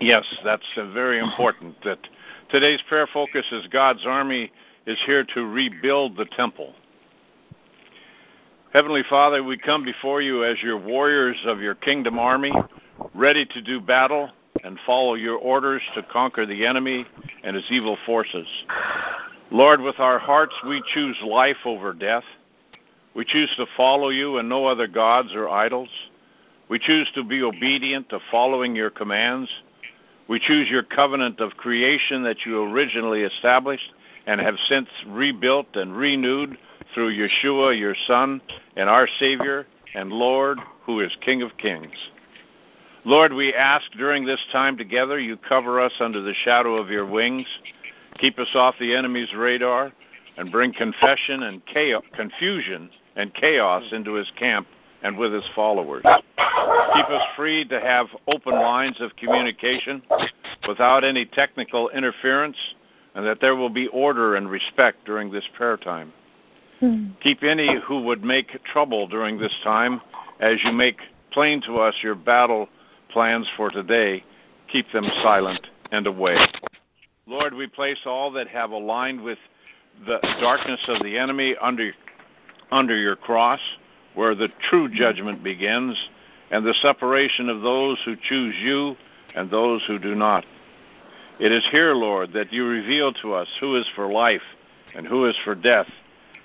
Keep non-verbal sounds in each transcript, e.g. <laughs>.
Yes, that's uh, very important. That today's prayer focus is God's army is here to rebuild the temple. Heavenly Father, we come before you as your warriors of your kingdom army, ready to do battle and follow your orders to conquer the enemy and his evil forces. Lord, with our hearts, we choose life over death. We choose to follow you and no other gods or idols. We choose to be obedient to following your commands. We choose your covenant of creation that you originally established and have since rebuilt and renewed through Yeshua, your Son, and our Savior and Lord, who is King of Kings. Lord, we ask during this time together you cover us under the shadow of your wings, keep us off the enemy's radar, and bring confession and chaos, confusion and chaos into his camp and with his followers. Keep us free to have open lines of communication without any technical interference, and that there will be order and respect during this prayer time. Hmm. Keep any who would make trouble during this time as you make plain to us your battle plans for today. Keep them silent and away. Lord, we place all that have aligned with the darkness of the enemy under under your cross, where the true judgment begins, and the separation of those who choose you and those who do not. It is here, Lord, that you reveal to us who is for life and who is for death,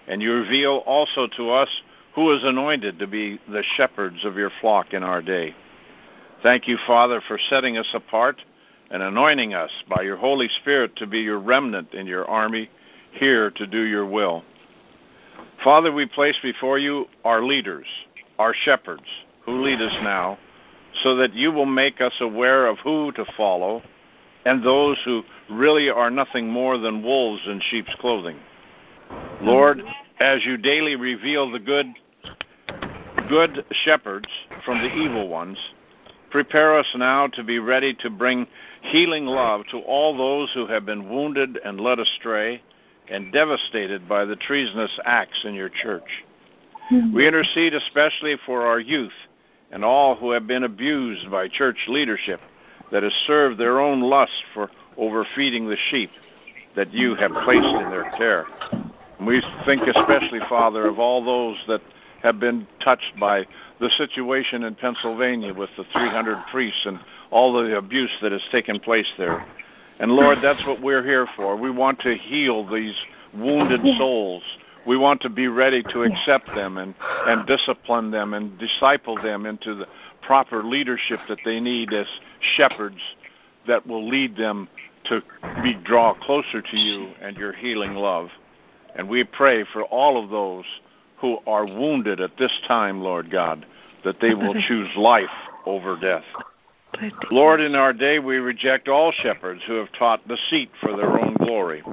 and you reveal also to us who is anointed to be the shepherds of your flock in our day. Thank you, Father, for setting us apart and anointing us by your Holy Spirit to be your remnant in your army, here to do your will. Father, we place before you our leaders, our shepherds, who lead us now, so that you will make us aware of who to follow and those who really are nothing more than wolves in sheep's clothing. Lord, as you daily reveal the good good shepherds from the evil ones, prepare us now to be ready to bring healing love to all those who have been wounded and led astray and devastated by the treasonous acts in your church. Mm-hmm. We intercede especially for our youth and all who have been abused by church leadership that has served their own lust for overfeeding the sheep that you have placed in their care. And we think especially, Father, of all those that have been touched by the situation in Pennsylvania with the 300 priests and all the abuse that has taken place there. And Lord, that's what we're here for. We want to heal these wounded souls. We want to be ready to accept them and, and discipline them and disciple them into the proper leadership that they need as shepherds that will lead them to be draw closer to you and your healing love. And we pray for all of those who are wounded at this time, Lord God, that they will <laughs> choose life over death. Lord, in our day we reject all shepherds who have taught deceit for their own glory,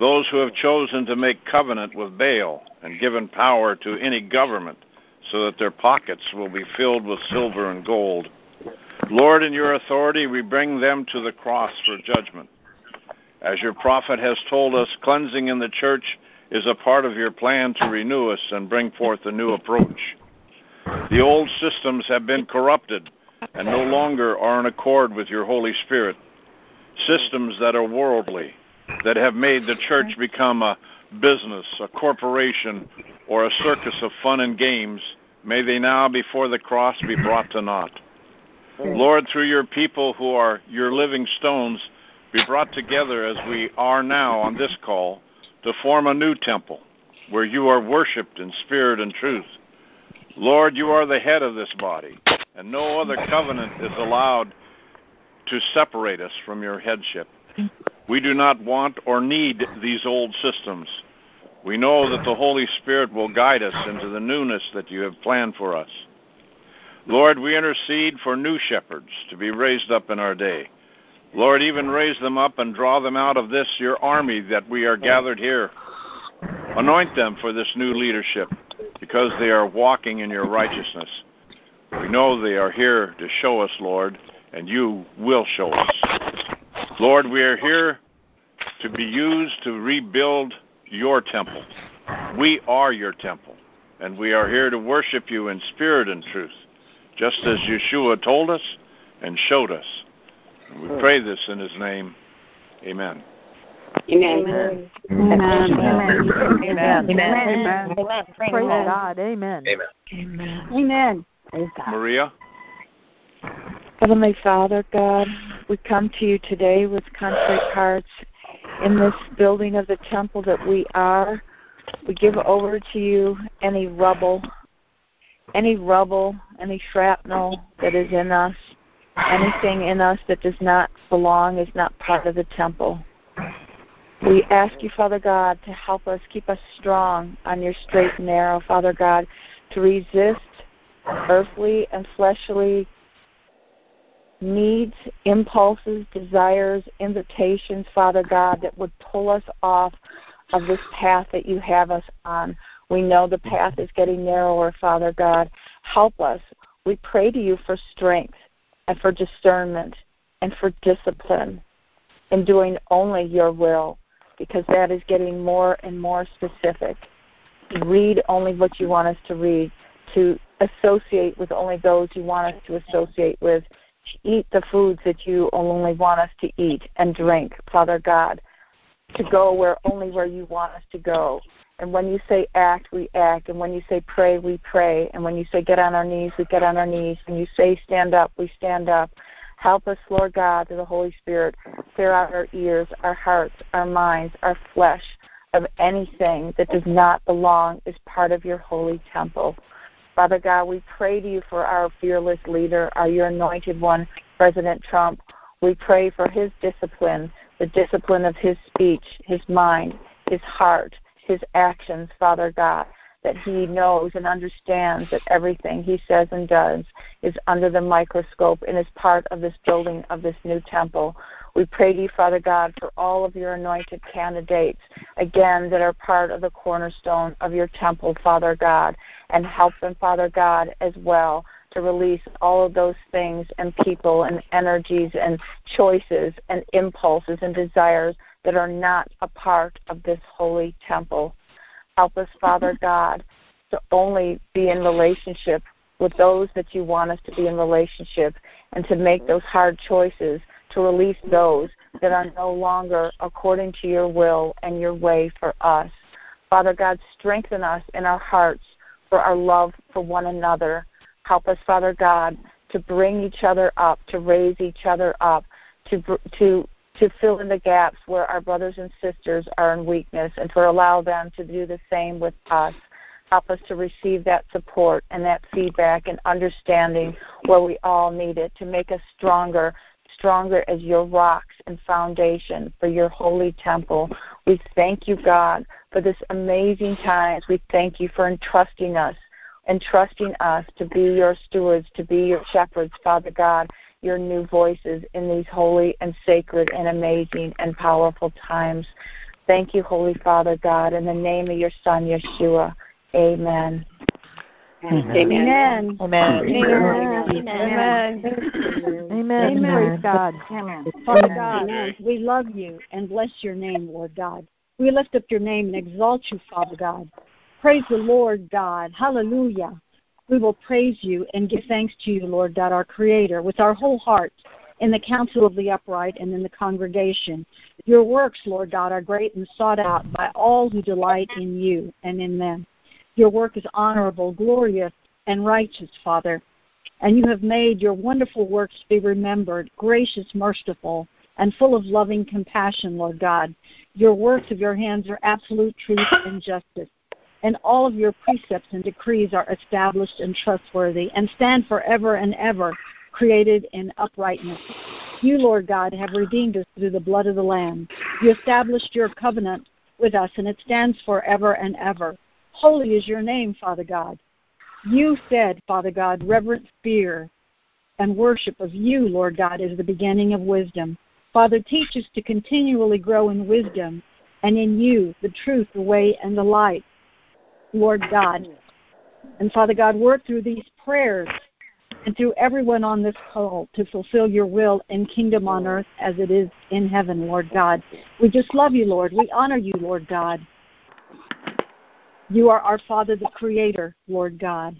those who have chosen to make covenant with Baal and given power to any government so that their pockets will be filled with silver and gold. Lord, in your authority, we bring them to the cross for judgment. As your prophet has told us, cleansing in the church is a part of your plan to renew us and bring forth a new approach. The old systems have been corrupted and no longer are in accord with your Holy Spirit. Systems that are worldly, that have made the church become a business, a corporation, or a circus of fun and games, may they now before the cross be brought to naught. Lord, through your people who are your living stones, be brought together as we are now on this call to form a new temple where you are worshiped in spirit and truth. Lord, you are the head of this body, and no other covenant is allowed to separate us from your headship. We do not want or need these old systems. We know that the Holy Spirit will guide us into the newness that you have planned for us. Lord, we intercede for new shepherds to be raised up in our day. Lord, even raise them up and draw them out of this, your army that we are gathered here. Anoint them for this new leadership because they are walking in your righteousness. We know they are here to show us, Lord, and you will show us. Lord, we are here to be used to rebuild your temple. We are your temple, and we are here to worship you in spirit and truth, just as Yeshua told us and showed us. We pray this in his name. Amen. Amen. Amen. Amen. Amen. Amen. Amen. Amen. Amen. Amen. Amen. Praise God. Amen. Amen. Amen. Maria? Heavenly Father, God, we come to you today with contrite hearts in this building of the temple that we are. We give over to you any rubble, any rubble, any shrapnel that is in us, anything in us that does not belong, is not part of the temple. We ask you, Father God, to help us, keep us strong on your straight and narrow, Father God, to resist earthly and fleshly needs, impulses, desires, invitations, Father God, that would pull us off of this path that you have us on. We know the path is getting narrower, Father God. Help us. We pray to you for strength and for discernment and for discipline in doing only your will because that is getting more and more specific. Read only what you want us to read, to associate with only those you want us to associate with, eat the foods that you only want us to eat and drink, Father God, to go where only where you want us to go. And when you say act, we act. And when you say pray, we pray. And when you say get on our knees, we get on our knees. When you say stand up, we stand up. Help us, Lord God, through the Holy Spirit, clear out our ears, our hearts, our minds, our flesh of anything that does not belong as part of your holy temple. Father God, we pray to you for our fearless leader, our your anointed one, President Trump. We pray for his discipline, the discipline of his speech, his mind, his heart, his actions, Father God, that he knows and understands that everything he says and does is under the microscope and is part of this building of this new temple. We pray to you, Father God, for all of your anointed candidates, again, that are part of the cornerstone of your temple, Father God, and help them, Father God, as well to release all of those things and people and energies and choices and impulses and desires that are not a part of this holy temple. Help us, Father God, to only be in relationship with those that you want us to be in relationship and to make those hard choices to release those that are no longer according to your will and your way for us. Father God, strengthen us in our hearts for our love for one another. Help us, Father God, to bring each other up, to raise each other up, to to to fill in the gaps where our brothers and sisters are in weakness, and to allow them to do the same with us. Help us to receive that support and that feedback and understanding where we all need it to make us stronger, stronger as your rocks and foundation for your holy temple. We thank you, God, for this amazing time. We thank you for entrusting us, entrusting us to be your stewards, to be your shepherds, Father God, your new voices in these holy and sacred and amazing and powerful times. Thank you, Holy Father God, in the name of your Son, Yeshua. Amen. Amen. Amen. Amen. Amen. Amen. Praise God. Father God, we love you and bless your name, Lord God. We lift up your name and exalt you, Father God. Praise the Lord God. Hallelujah. We will praise you and give thanks to you, Lord God, our Creator, with our whole heart in the council of the upright and in the congregation. Your works, Lord God, are great and sought out by all who delight in you and in them. Your work is honorable, glorious, and righteous, Father. And you have made your wonderful works be remembered, gracious, merciful, and full of loving compassion, Lord God. Your works of your hands are absolute truth and justice. And all of your precepts and decrees are established and trustworthy and stand forever and ever, created in uprightness. You, Lord God, have redeemed us through the blood of the Lamb. You established your covenant with us, and it stands forever and ever. Holy is your name, Father God. You said, Father God, reverent fear and worship of you, Lord God, is the beginning of wisdom. Father, teach us to continually grow in wisdom and in you, the truth, the way, and the light, Lord God. And Father God, work through these prayers and through everyone on this call to fulfill your will and kingdom on earth as it is in heaven, Lord God. We just love you, Lord. We honor you, Lord God. You are our Father, the Creator, Lord God.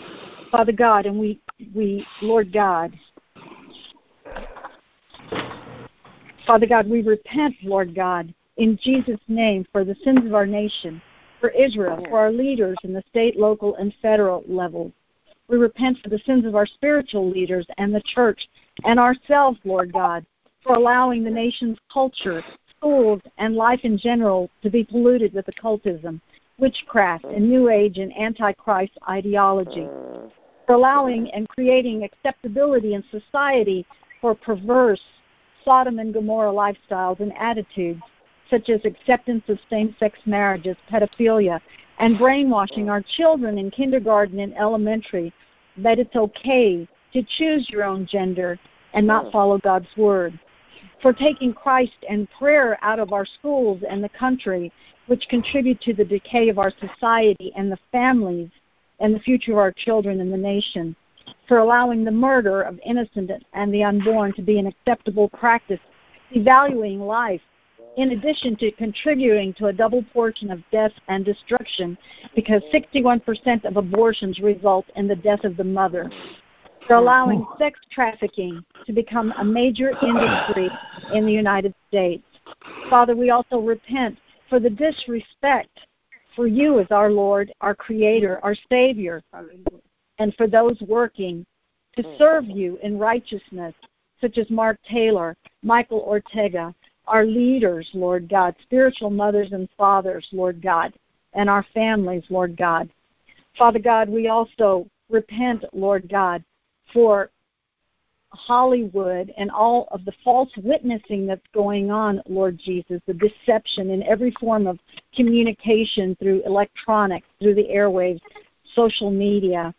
Father God, and we, we, Lord God, Father God, we repent, Lord God, in Jesus' name for the sins of our nation, for Israel, for our leaders in the state, local, and federal levels. We repent for the sins of our spiritual leaders and the church and ourselves, Lord God, for allowing the nation's culture, schools, and life in general to be polluted with occultism, witchcraft, and New Age and Antichrist ideology, for allowing and creating acceptability in society for perverse Sodom and Gomorrah lifestyles and attitudes, such as acceptance of same sex marriages, pedophilia, and brainwashing our children in kindergarten and elementary that it's okay to choose your own gender and not follow God's word. For taking Christ and prayer out of our schools and the country, which contribute to the decay of our society and the families and the future of our children and the nation for allowing the murder of innocent and the unborn to be an acceptable practice, devaluing life, in addition to contributing to a double portion of death and destruction, because 61% of abortions result in the death of the mother. For allowing sex trafficking to become a major industry in the United States. Father, we also repent for the disrespect for you as our Lord, our Creator, our Savior, and for those working to serve you in righteousness, such as Mark Taylor, Michael Ortega, our leaders, Lord God, spiritual mothers and fathers, Lord God, and our families, Lord God. Father God, we also repent, Lord God, for Hollywood and all of the false witnessing that's going on, Lord Jesus, the deception in every form of communication through electronics, through the airwaves, social media,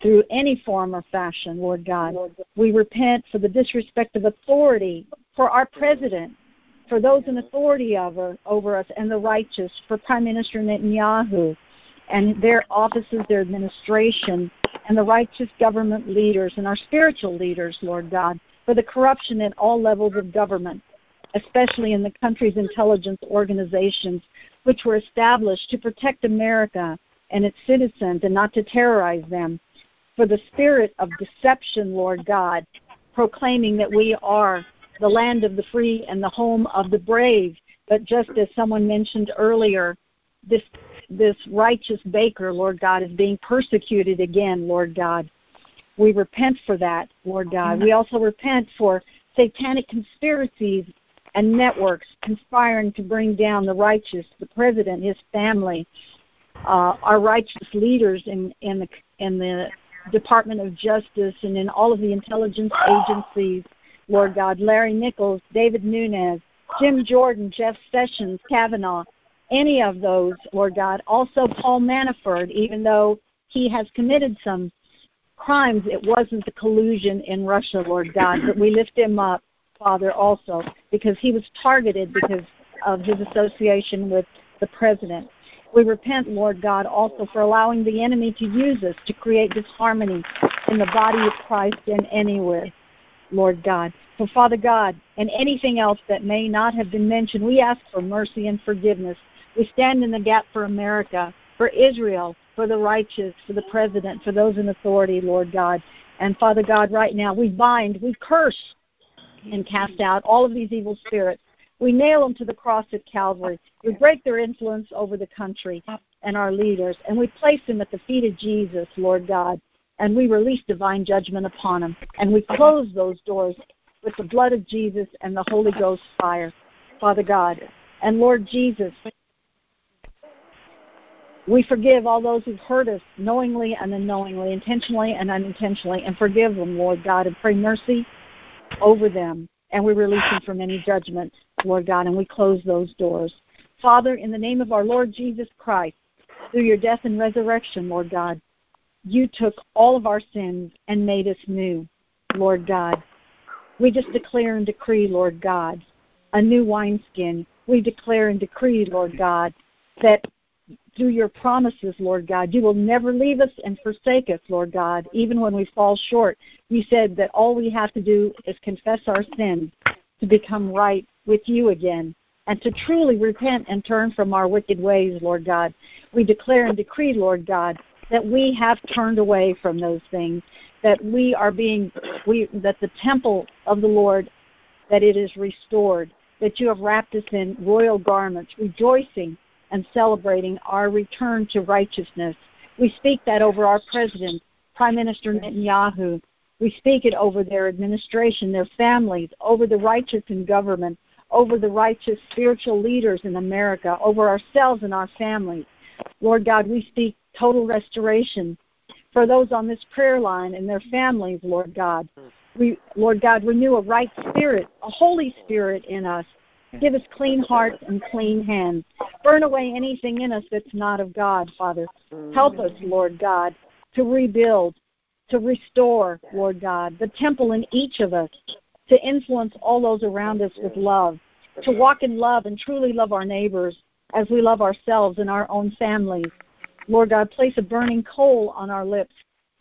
through any form or fashion, Lord God. We repent for the disrespect of authority, for our president, for those in authority over, over us, and the righteous, for Prime Minister Netanyahu and their offices, their administration, and the righteous government leaders and our spiritual leaders, Lord God, for the corruption at all levels of government, especially in the country's intelligence organizations, which were established to protect America and its citizens and not to terrorize them for the spirit of deception, Lord God, proclaiming that we are the land of the free and the home of the brave. But just as someone mentioned earlier, this this righteous baker, Lord God, is being persecuted again, Lord God. We repent for that, Lord God. We also repent for satanic conspiracies and networks conspiring to bring down the righteous, the president, his family, uh, our righteous leaders in, in the in the Department of Justice and in all of the intelligence agencies, Lord God, Larry Nichols, Devin Nunes, Jim Jordan, Jeff Sessions, Kavanaugh, any of those, Lord God. Also, Paul Manafort, even though he has committed some crimes, it wasn't the collusion in Russia, Lord God, but we lift him up, Father, also, because he was targeted because of his association with the president. We repent, Lord God, also for allowing the enemy to use us to create disharmony in the body of Christ and anywhere, Lord God. For Father God, and anything else that may not have been mentioned, we ask for mercy and forgiveness. We stand in the gap for America, for Israel, for the righteous, for the president, for those in authority, Lord God. And Father God, right now, we bind, we curse, and cast out all of these evil spirits we nail them to the cross at Calvary. We break their influence over the country and our leaders, and we place them at the feet of Jesus, Lord God, and we release divine judgment upon them. And we close those doors with the blood of Jesus and the Holy Ghost fire, Father God. And Lord Jesus, we forgive all those who've hurt us knowingly and unknowingly, intentionally and unintentionally, and forgive them, Lord God, and pray mercy over them. And we release them from any judgment Lord God, and we close those doors. Father, in the name of our Lord Jesus Christ, through your death and resurrection, Lord God, you took all of our sins and made us new, Lord God. We just declare and decree, Lord God, a new wineskin. We declare and decree, Lord God, that through your promises, Lord God, you will never leave us and forsake us, Lord God, even when we fall short. You said that all we have to do is confess our sins to become right with you again and to truly repent and turn from our wicked ways, Lord God. We declare and decree, Lord God, that we have turned away from those things, that we are being, we, that the temple of the Lord that it is restored, that you have wrapped us in royal garments, rejoicing and celebrating our return to righteousness. We speak that over our president, Prime Minister Netanyahu. We speak it over their administration, their families, over the righteous in government, over the righteous spiritual leaders in America, over ourselves and our families. Lord God, we speak total restoration for those on this prayer line and their families, Lord God. We, Lord God, renew a right spirit, a Holy Spirit in us. Give us clean hearts and clean hands. Burn away anything in us that's not of God, Father. Help us, Lord God, to rebuild, to restore, Lord God, the temple in each of us, to influence all those around us with love, to walk in love and truly love our neighbors as we love ourselves and our own families. Lord God, place a burning coal on our lips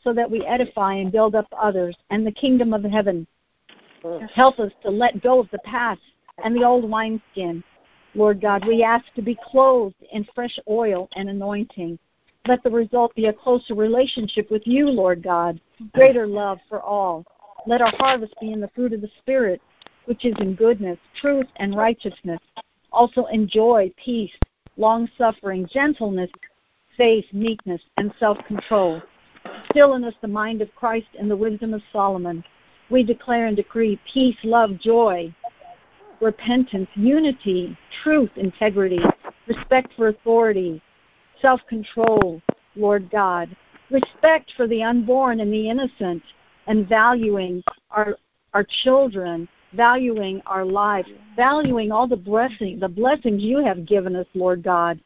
so that we edify and build up others and the kingdom of heaven. Help us to let go of the past and the old wineskin. Lord God, we ask to be clothed in fresh oil and anointing. Let the result be a closer relationship with you, Lord God, greater love for all. Let our harvest be in the fruit of the Spirit, which is in goodness, truth, and righteousness. Also in joy, peace, long suffering, gentleness, faith, meekness, and self control. Still in us the mind of Christ and the wisdom of Solomon. We declare and decree peace, love, joy, repentance, unity, truth, integrity, respect for authority, self control, Lord God, respect for the unborn and the innocent, and valuing our, our children valuing our life, valuing all the blessings, the blessings you have given us, Lord God,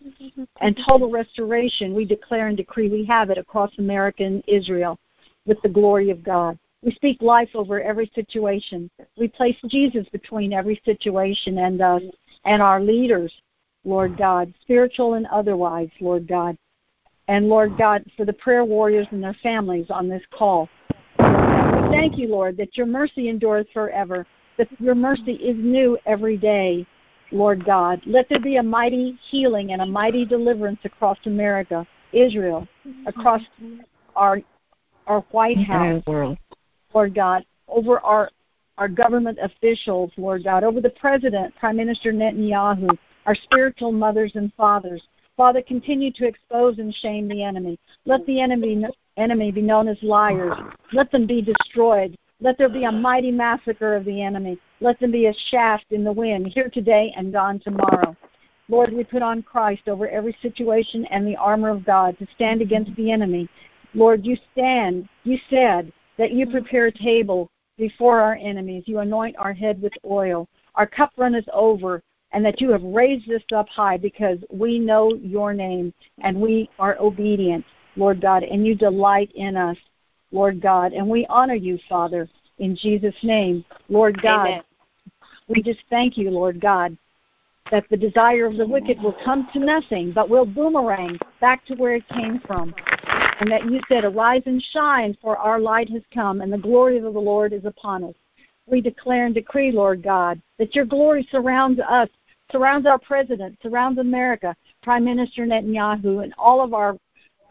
and total restoration. We declare and decree we have it across America and Israel with the glory of God. We speak life over every situation. We place Jesus between every situation and us and our leaders, Lord God, spiritual and otherwise, Lord God. And Lord God, for the prayer warriors and their families on this call. We thank you, Lord, that your mercy endures forever that your mercy is new every day, Lord God. Let there be a mighty healing and a mighty deliverance across America, Israel, across our our White House, world. Lord God, over our our government officials, Lord God, over the president, Prime Minister Netanyahu, our spiritual mothers and fathers. Father, continue to expose and shame the enemy. Let the enemy enemy be known as liars. Let them be destroyed. Let there be a mighty massacre of the enemy. Let them be a shaft in the wind, here today and gone tomorrow. Lord, we put on Christ over every situation and the armor of God to stand against the enemy. Lord, you stand. You said that you mm-hmm. prepare a table before our enemies. You anoint our head with oil. Our cup runneth over, and that you have raised us up high because we know your name and we are obedient, Lord God, and you delight in us. Lord God. And we honor you, Father, in Jesus' name. Lord God, Amen. we just thank you, Lord God, that the desire of the wicked will come to nothing, but will boomerang back to where it came from. And that you said, Arise and shine, for our light has come, and the glory of the Lord is upon us. We declare and decree, Lord God, that your glory surrounds us, surrounds our president, surrounds America, Prime Minister Netanyahu, and all of our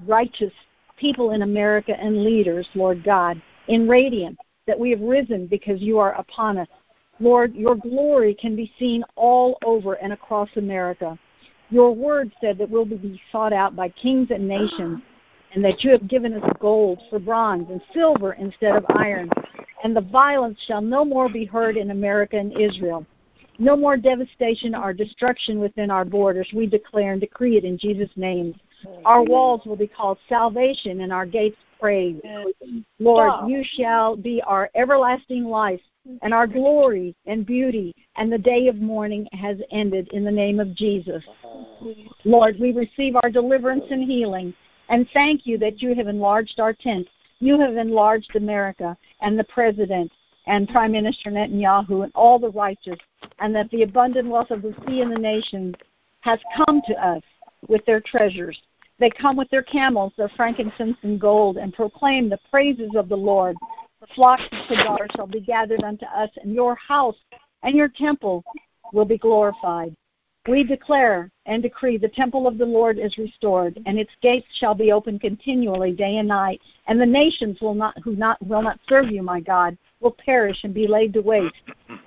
righteous people in America and leaders, Lord God, in radiance that we have risen because you are upon us. Lord, your glory can be seen all over and across America. Your word said that we'll be sought out by kings and nations, and that you have given us gold for bronze and silver instead of iron. And the violence shall no more be heard in America and Israel. No more devastation or destruction within our borders. We declare and decree it in Jesus' name. Our walls will be called salvation and our gates praise. Lord, you shall be our everlasting life and our glory and beauty, and the day of mourning has ended in the name of Jesus. Uh-huh. Lord, we receive our deliverance and healing, and thank you that you have enlarged our tent. You have enlarged America and the President and Prime Minister Netanyahu and all the righteous, and that the abundant wealth of the sea and the nations has come to us with their treasures. They come with their camels, their frankincense and gold, and proclaim the praises of the Lord. The flocks of Kedar shall be gathered unto us, and your house and your temple will be glorified. We declare and decree the temple of the Lord is restored, and its gates shall be open continually day and night, and the nations will not who not will not serve you, my God, will perish and be laid to waste.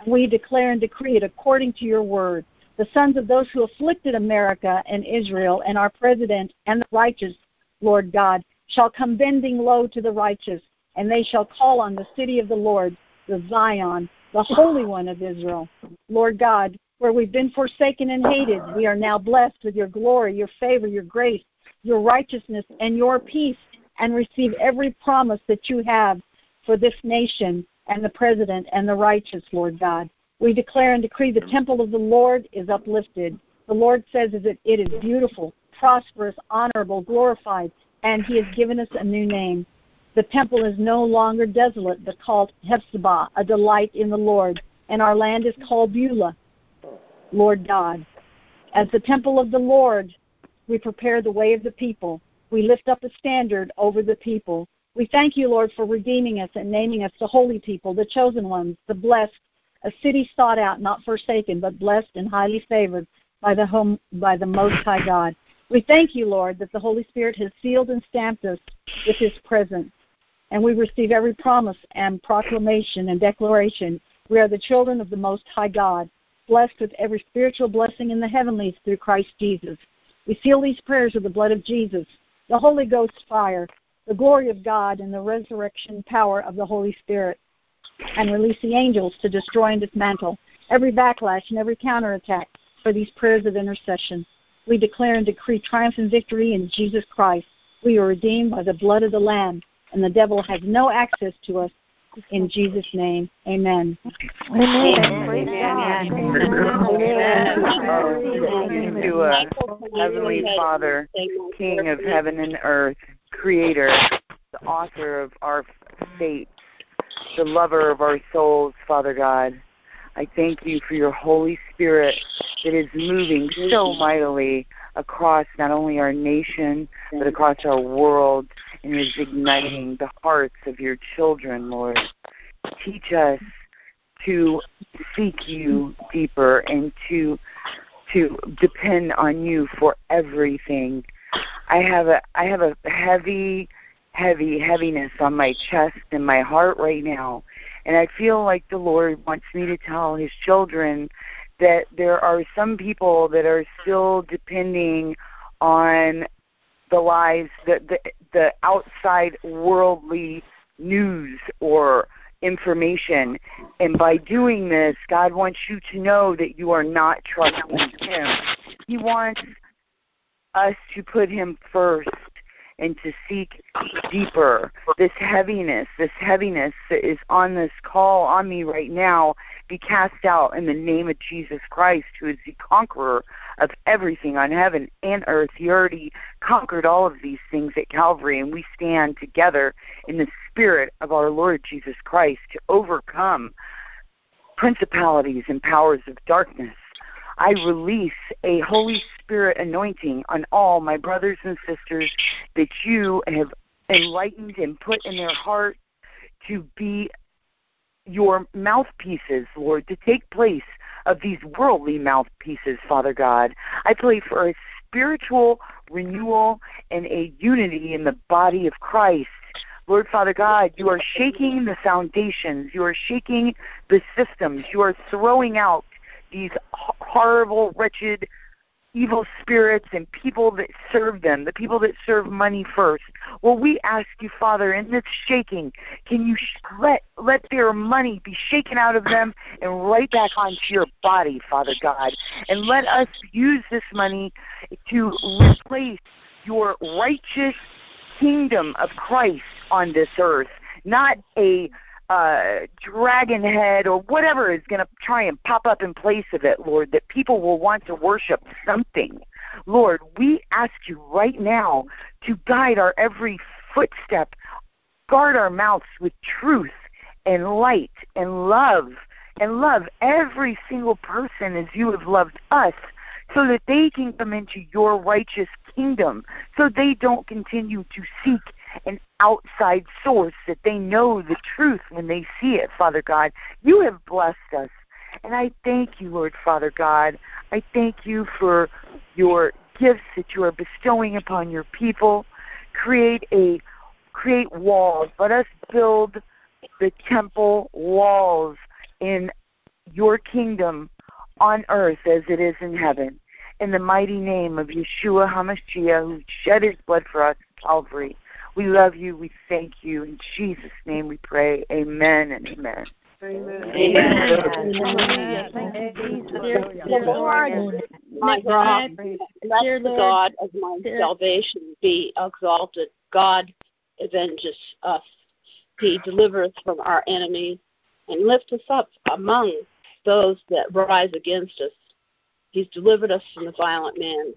We declare and decree it according to your word. The sons of those who afflicted America and Israel and our president and the righteous, Lord God, shall come bending low to the righteous, and they shall call on the city of the Lord, the Zion, the Holy One of Israel. Lord God, where we've been forsaken and hated, we are now blessed with your glory, your favor, your grace, your righteousness, and your peace, and receive every promise that you have for this nation and the president and the righteous, Lord God. We declare and decree the temple of the Lord is uplifted. The Lord says that it is beautiful, prosperous, honorable, glorified, and He has given us a new name. The temple is no longer desolate, but called Hephzibah, a delight in the Lord, and our land is called Beulah, Lord God. As the temple of the Lord, we prepare the way of the people. We lift up a standard over the people. We thank you, Lord, for redeeming us and naming us the holy people, the chosen ones, the blessed, a city sought out, not forsaken, but blessed and highly favored by the home by the Most High God. We thank you, Lord, that the Holy Spirit has sealed and stamped us with His presence, and we receive every promise and proclamation and declaration. We are the children of the Most High God, blessed with every spiritual blessing in the heavenlies through Christ Jesus. We seal these prayers with the blood of Jesus, the Holy Ghost fire, the glory of God, and the resurrection power of the Holy Spirit, and release the angels to destroy and dismantle every backlash and every counterattack for these prayers of intercession. We declare and decree triumph and victory in Jesus Christ. We are redeemed by the blood of the Lamb, and the devil has no access to us. In Jesus' name, amen. Amen. Heavenly Father, King of heaven and earth, Creator, the author of our fate, the lover of our souls, Father God. I thank you for your Holy Spirit that is moving so mightily across not only our nation, but across our world and is igniting the hearts of your children, Lord. Teach us to seek you deeper and to to depend on you for everything. I have a I have a heavy heavy heaviness on my chest and my heart right now and I feel like the Lord wants me to tell his children that there are some people that are still depending on the lies, the the, the outside worldly news or information. And by doing this, God wants you to know that you are not trusting Him. He wants us to put Him first and to seek deeper. This heaviness, this heaviness that is on this call on me right now, be cast out in the name of Jesus Christ, who is the conqueror of everything on heaven and earth. He already conquered all of these things at Calvary, and we stand together in the spirit of our Lord Jesus Christ to overcome principalities and powers of darkness. I release a Holy Spirit anointing on all my brothers and sisters that you have enlightened and put in their heart to be your mouthpieces, Lord, to take place of these worldly mouthpieces, Father God. I pray for a spiritual renewal and a unity in the body of Christ. Lord Father God, you are shaking the foundations. You are shaking the systems. You are throwing out these horrible, wretched, evil spirits and people that serve them, the people that serve money first. Well, we ask you, Father, in this shaking, can you sh- let let their money be shaken out of them and right back onto your body, Father God, and let us use this money to replace your righteous kingdom of Christ on this earth, not a uh, dragon head or whatever is going to try and pop up in place of it, Lord, that people will want to worship something. Lord, we ask you right now to guide our every footstep, guard our mouths with truth and light and love, and love every single person as you have loved us so that they can come into your righteous kingdom, so they don't continue to seek an outside source that they know the truth when they see it, Father God. You have blessed us. And I thank you, Lord Father God. I thank you for your gifts that you are bestowing upon your people. Create a create walls. Let us build the temple walls in your kingdom on earth as it is in heaven. In the mighty name of Yeshua HaMashiach, who shed his blood for us Calvary. We love you. We thank you. In Jesus' name we pray. Amen and amen. Amen. Amen. Dear Lord, my God, let the God of my salvation be exalted. God avenges us. He delivereth from our enemies and lift us up among those that rise against us. He's delivered us from the violent man.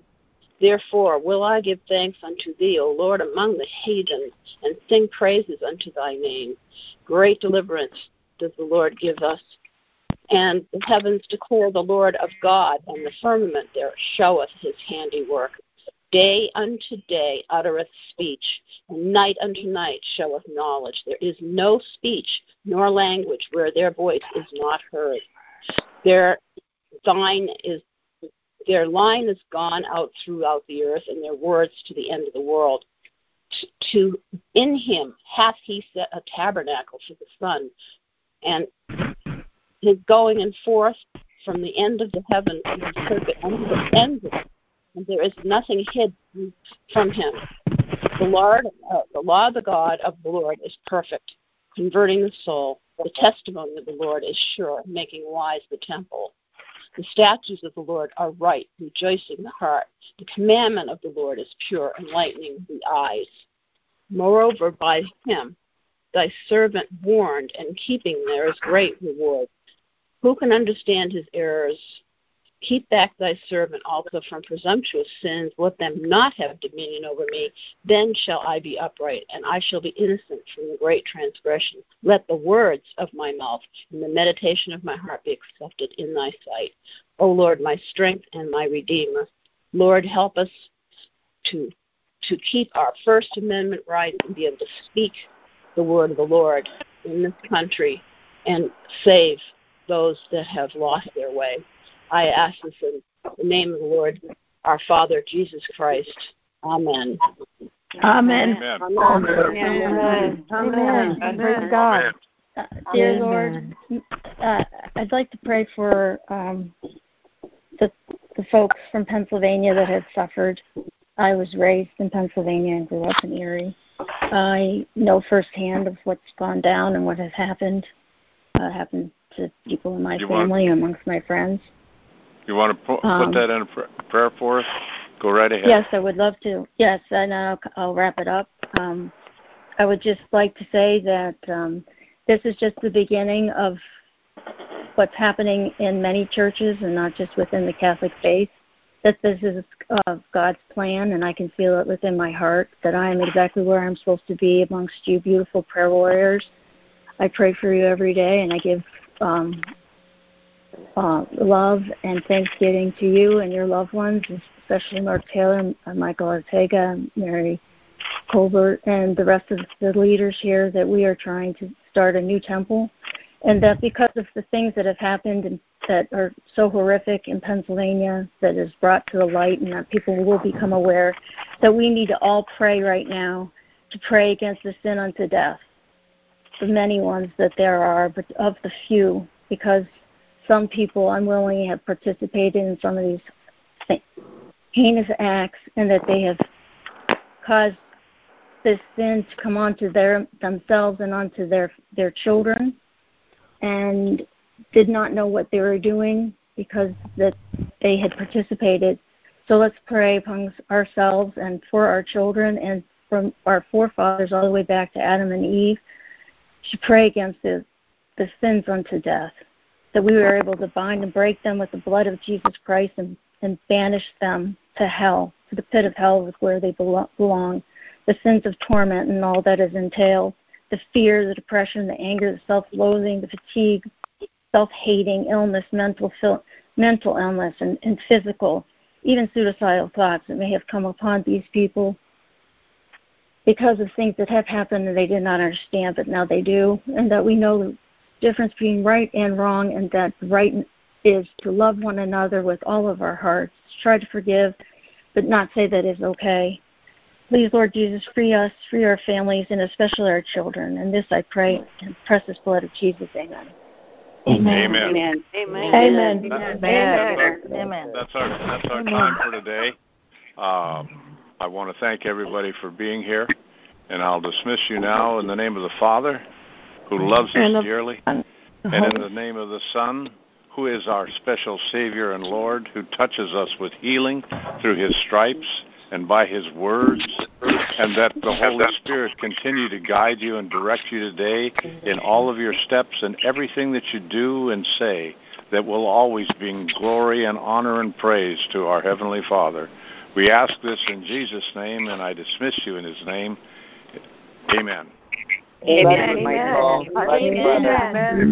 Therefore will I give thanks unto thee, O Lord, among the heathen, and sing praises unto thy name. Great deliverance does the Lord give us. And the heavens declare the Lord of God, and the firmament there showeth his handiwork. Day unto day uttereth speech, and night unto night showeth knowledge. There is no speech nor language where their voice is not heard. Their thine is their line is gone out throughout the earth, and their words to the end of the world. To, in him hath he set a tabernacle for the sun, and his going and forth from the end of the heaven to the circuit unto the end of it, and there is nothing hid from him. The Lord, uh, the law of the God of the Lord is perfect, converting the soul. The testimony of the Lord is sure, making wise the temple. The statutes of the Lord are right, rejoicing the heart. The commandment of the Lord is pure, enlightening the eyes. Moreover, by him thy servant warned, and keeping there is great reward. Who can understand his errors? Keep back thy servant also from presumptuous sins. Let them not have dominion over me. Then shall I be upright, and I shall be innocent from the great transgression. Let the words of my mouth and the meditation of my heart be accepted in thy sight. O Lord, my strength and my redeemer. Lord, help us to to keep our First Amendment rights and be able to speak the word of the Lord in this country and save those that have lost their way. I ask this in the name of the Lord, our Father, Jesus Christ. Amen. Amen. Amen. Amen. Amen. Amen. Praise God. Uh, dear Lord, uh, I'd like to pray for um, the, the folks from Pennsylvania that have suffered. I was raised in Pennsylvania and grew up in Erie. I know firsthand of what's gone down and what has happened. Uh, happened to people in my You family, want- amongst my friends. You want to put, Um, put that in a pr- prayer for us? Go right ahead. Yes, I would love to. Yes, and I'll, I'll wrap it up. Um, I would just like to say that um, this is just the beginning of what's happening in many churches and not just within the Catholic faith. That this is uh, God's plan, and I can feel it within my heart that I am exactly where I'm supposed to be amongst you, beautiful prayer warriors. I pray for you every day, and I give um, uh, love and thanksgiving to you and your loved ones, especially Mark Taylor, uh, Michael Ortega, Mary Colbert, and the rest of the leaders here that we are trying to start a new temple. And that because of the things that have happened and that are so horrific in Pennsylvania, that is brought to the light, and that people will become aware that we need to all pray right now to pray against the sin unto death. The many ones that there are, but of the few, because some people unwillingly have participated in some of these heinous acts and that they have caused this sin to come onto their themselves and onto their their children and did not know what they were doing because that they had participated. So let's pray amongst ourselves and for our children and from our forefathers all the way back to Adam and Eve to pray against the the sins unto death that we were able to bind and break them with the blood of Jesus Christ and, and banish them to hell, to the pit of hell is where they belong. The sins of torment and all that is entailed, the fear, the depression, the anger, the self-loathing, the fatigue, self-hating, illness, mental mental illness, and, and physical, even suicidal thoughts that may have come upon these people because of things that have happened and they did not understand, but now they do, and that we know difference between right and wrong, and that right is to love one another with all of our hearts, try to forgive, but not say that is okay. Please, Lord Jesus, free us, free our families, and especially our children. And this I pray in the precious blood of Jesus. Amen. Amen. Amen. Amen. Amen. That- Amen. That's our that's our time for today. Um, I want to thank everybody for being here, and I'll dismiss you now in the name of the Father, who loves us dearly, And and in the name of the Son, who is our special Savior and Lord, who touches us with healing through His stripes and by His words, and that the Holy Spirit continue to guide you and direct you today in all of your steps and everything that you do and say that will always bring glory and honor and praise to our Heavenly Father. We ask this in Jesus' name, and I dismiss you in His name. Amen. Bless you, Michael. Amen. Brother. Amen.